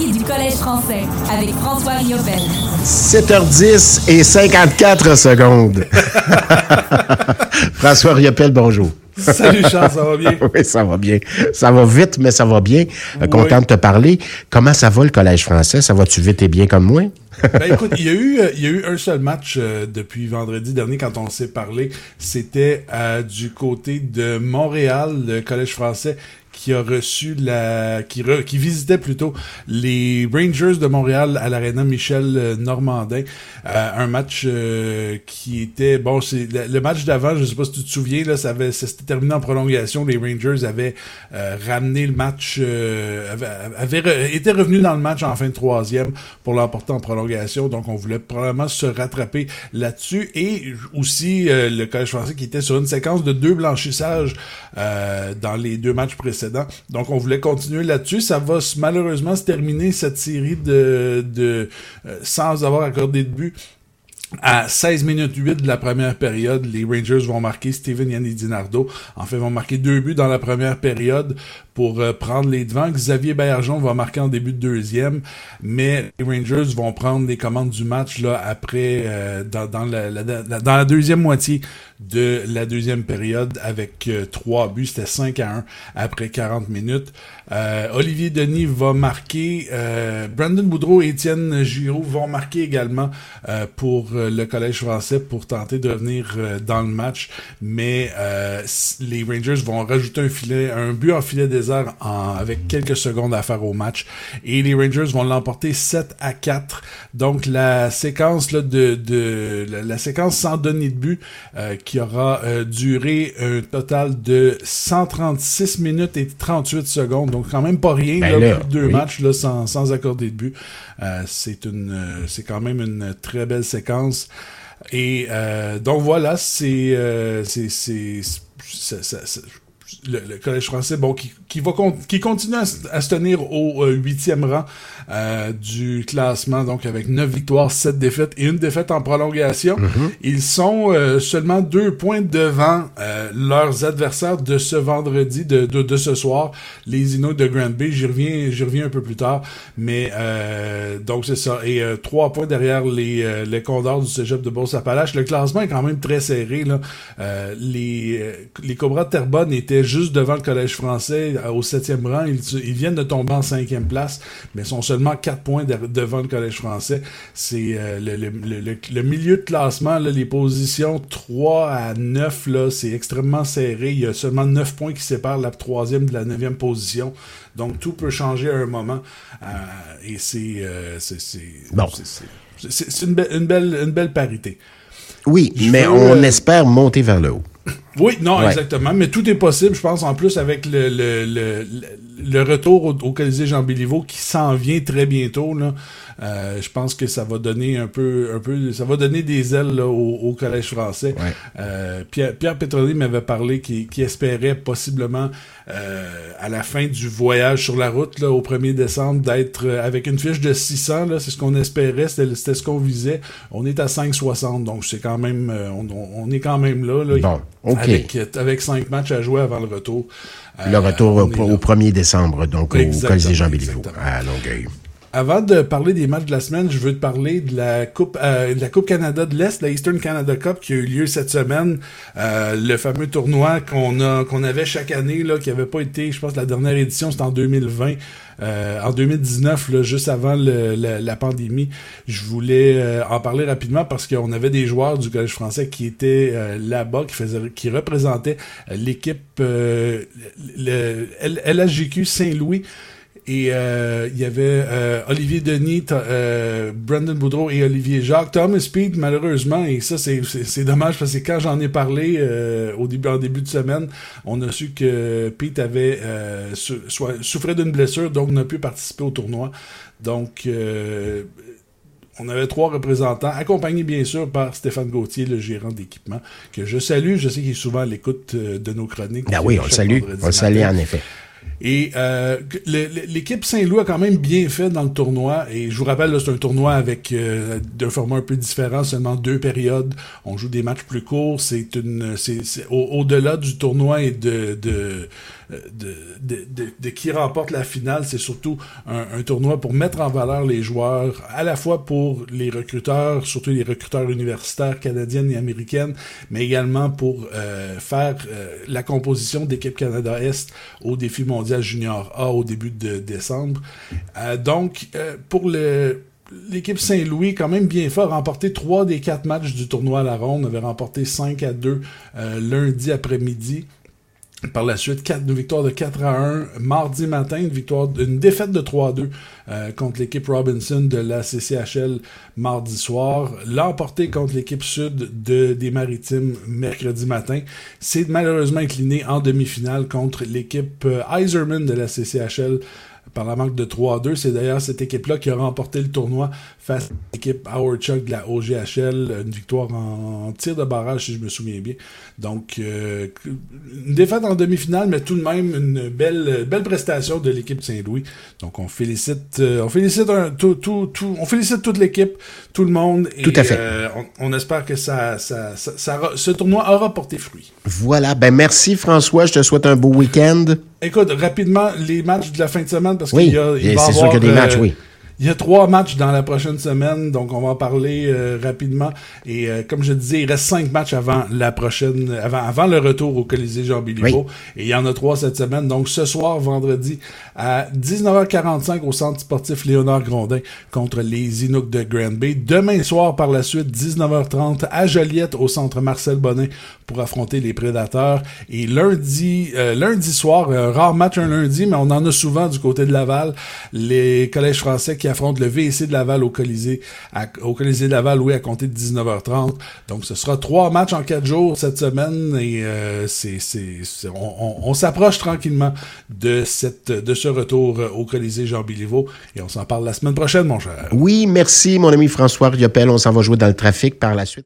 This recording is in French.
hockey du Collège français avec François Riopel. 7h10 et 54 secondes. François Riopel, bonjour. Salut Charles, ça va bien? oui, ça va bien. Ça va vite, mais ça va bien. Euh, Content de te parler. Comment ça va le Collège français? Ça va-tu vite et bien comme moi? Ben écoute, il y, a eu, euh, il y a eu un seul match euh, depuis vendredi dernier quand on s'est parlé. C'était euh, du côté de Montréal, le Collège français qui a reçu la qui, re, qui visitait plutôt les Rangers de Montréal à l'aréna Michel euh, Normandin. Euh, un match euh, qui était bon c'est le, match d'avant je sais pas si tu te souviens là ça avait c'était terminé en prolongation. Les Rangers avaient euh, ramené le match euh, avaient, avaient été revenus dans le match en fin de troisième pour l'emporter en prolongation donc on voulait probablement se rattraper là-dessus et aussi le collège français qui était sur une séquence de deux blanchissages dans les deux matchs précédents donc, on voulait continuer là-dessus. Ça va malheureusement se terminer cette série de, de euh, sans avoir accordé de but. À 16 minutes 8 de la première période, les Rangers vont marquer Steven Yanni Dinardo. En fait, vont marquer deux buts dans la première période pour euh, prendre les devants. Xavier Bergeron va marquer en début de deuxième, mais les Rangers vont prendre les commandes du match là après euh, dans, la, la, dans la deuxième moitié de la deuxième période avec euh, trois buts. C'était 5 à 1 après 40 minutes. Euh, Olivier Denis va marquer. Brandon Boudreau et Étienne Giroux vont marquer également pour le Collège français pour tenter de revenir dans le match. Mais les Rangers vont rajouter un filet, un but en filet désert en, avec quelques secondes à faire au match. Et les Rangers vont l'emporter 7 à 4. Donc la séquence là, de, de la, la séquence sans donner de but qui aura euh, duré un total de 136 minutes et 38 secondes. Donc quand même pas rien, ben là, là, deux oui. matchs là, sans, sans accorder de but. Euh, c'est une euh, c'est quand même une très belle séquence. Et euh, donc voilà, c'est euh, c'est le, le collège français, bon, qui, qui va con- qui continue à, à se tenir au euh, huitième rang euh, du classement, donc avec neuf victoires, sept défaites et une défaite en prolongation. Ils sont euh, seulement deux points devant euh, leurs adversaires de ce vendredi, de, de, de ce soir, les Inuits de Grand Bay. J'y reviens, j'y reviens un peu plus tard, mais euh, donc c'est ça. Et euh, trois points derrière les, euh, les Condors du Cégep de Beauce-Appalaches. Le classement est quand même très serré. Là. Euh, les, les Cobras de Terrebonne étaient juste devant le Collège français euh, au septième rang. Ils, ils viennent de tomber en cinquième place, mais sont seulement quatre points de- devant le Collège français. C'est euh, le, le, le- le- le milieu de classement, là, les positions 3 à 9, là, c'est extrêmement serré. Il y a seulement 9 points qui séparent la troisième de la neuvième position. Donc tout peut changer à un moment. Euh, et c'est euh, une, be- une belle une belle parité. Oui, Je mais veux, on espère monter vers le haut. Oui, non, Ouais. exactement. Mais tout est possible, je pense, en plus, avec le, le, le, le- retour au, au Colisée Jean Béliveau qui s'en vient très bientôt. Là. Euh, je pense que ça va donner un peu, un peu, ça va donner des ailes là, au, au Collège français. Ouais. Euh, Pierre, Pierre Petroni m'avait parlé qu'il qu'il espérait possiblement euh, à la fin du voyage sur la route là, au 1er décembre d'être euh, avec une fiche de 600. là, C'est ce qu'on espérait, c'était ce qu'on visait. On est à 5,60, donc c'est quand même, euh, on, on- on est quand même là. là Bon, OK. Avec, avec cinq matchs à jouer avant le retour. Le Euh, retour on au, au 1er décembre, donc au Exactement, Colisée Jean Béliveau, exactement. à Longueuil. Avant de parler des matchs de la semaine, je veux te parler de la Coupe euh, de la Coupe Canada de l'Est, la Eastern Canada Cup qui a eu lieu cette semaine. Euh, le fameux tournoi qu'on a qu'on avait chaque année, là, qui avait pas été, je pense, la dernière édition, c'était en 2020. Euh, en 2019, là, juste avant le- la, la pandémie, je voulais euh, en parler rapidement parce qu'on avait des joueurs du Collège français qui étaient euh, là-bas, qui faisaient, qui représentaient l'équipe euh, le, LHJQ Saint-Louis. Et euh, il y avait euh, Olivier Denis, euh, Brandon Boudreau et Olivier Jacques. Thomas Speed, malheureusement, et ça c'est- dommage parce que quand j'en ai parlé au début en début de semaine, on a su que Pete avait soit- souffrait d'une blessure, donc n'a pu participer au tournoi. Donc on avait trois représentants, accompagnés bien sûr par Stéphane Gauthier, le gérant d'équipement, que je salue. Je sais qu'il est souvent à l'écoute de nos chroniques. Ah oui, on le salue. On le salue en effet. Et euh, l'équipe Saint-Louis a quand même bien fait dans le tournoi. Et je vous rappelle, c'est un tournoi avec euh, un format un peu différent, seulement deux périodes. On joue des matchs plus courts. C'est une, c'est au-delà du tournoi et de, de de, de, de, qui remporte la finale, c'est surtout un, un, tournoi pour mettre en valeur les joueurs, à la fois pour les recruteurs, surtout les recruteurs universitaires canadiennes et américaines, mais également pour euh, faire euh, la composition d'équipe Canada-Est au défi mondial junior A au début de décembre. Euh, donc, pour le l'équipe Saint-Louis, quand même bien fort, remporté trois des quatre matchs du tournoi à la ronde, avait remporté 5 à 2 lundi après-midi. Par la suite, quatre, une victoire de 4 à 1. Mardi matin, une victoire, une défaite de 3 à 2 euh, contre l'équipe Robinson de la CCHL mardi soir. L'emporté contre l'équipe sud de, des Maritimes mercredi matin. C'est malheureusement incliné en demi-finale contre l'équipe euh, Iserman de la CCHL par la manque de 3-2. C'est d'ailleurs cette équipe-là qui a remporté le tournoi face à l'équipe Howard Chuck de la OGHL. Une victoire en tir de barrage, si je me souviens bien. Donc, euh, une défaite en demi-finale, mais tout de même une belle, belle prestation de l'équipe Saint-Louis. Donc, on félicite, euh, on félicite tout, tout, tout, on félicite toute l'équipe, tout le monde. Et, tout à fait. Euh, on, espère que ça, ça, ça, ce tournoi aura porté fruit. Voilà. Ben, merci François. Je te souhaite un beau week-end. Écoute, rapidement, les matchs de la fin de semaine, parce qu'il y a, il va c'est sûr qu'il y a des matchs, oui. Il y a trois matchs dans la prochaine semaine, donc on va en parler euh, rapidement. Et euh, comme je disais, il reste cinq matchs avant la prochaine, avant, avant le retour au Colisée Jean Béliveau. Et il y en a trois cette semaine. Donc ce soir, vendredi, à 19h45 au Centre sportif Léonard Grondin contre les Inuks de Grand Bay. Demain soir, par la suite, 19h30 à Joliette au Centre Marcel Bonnet pour affronter les Prédateurs. Et lundi, euh, lundi soir, un rare match un lundi, mais on en a souvent du côté de Laval, les collèges français qui affronte le VC de Laval au Colisée, au Colisée de Laval, oui, à compter de 19h30. Donc, ce sera trois matchs en quatre jours cette semaine et euh, c'est, on, s'approche tranquillement de cette, de ce retour au Colisée Jean Béliveau et on s'en parle la semaine prochaine, mon cher. Oui, merci, mon ami François Riopel. On s'en va jouer dans le trafic par la suite.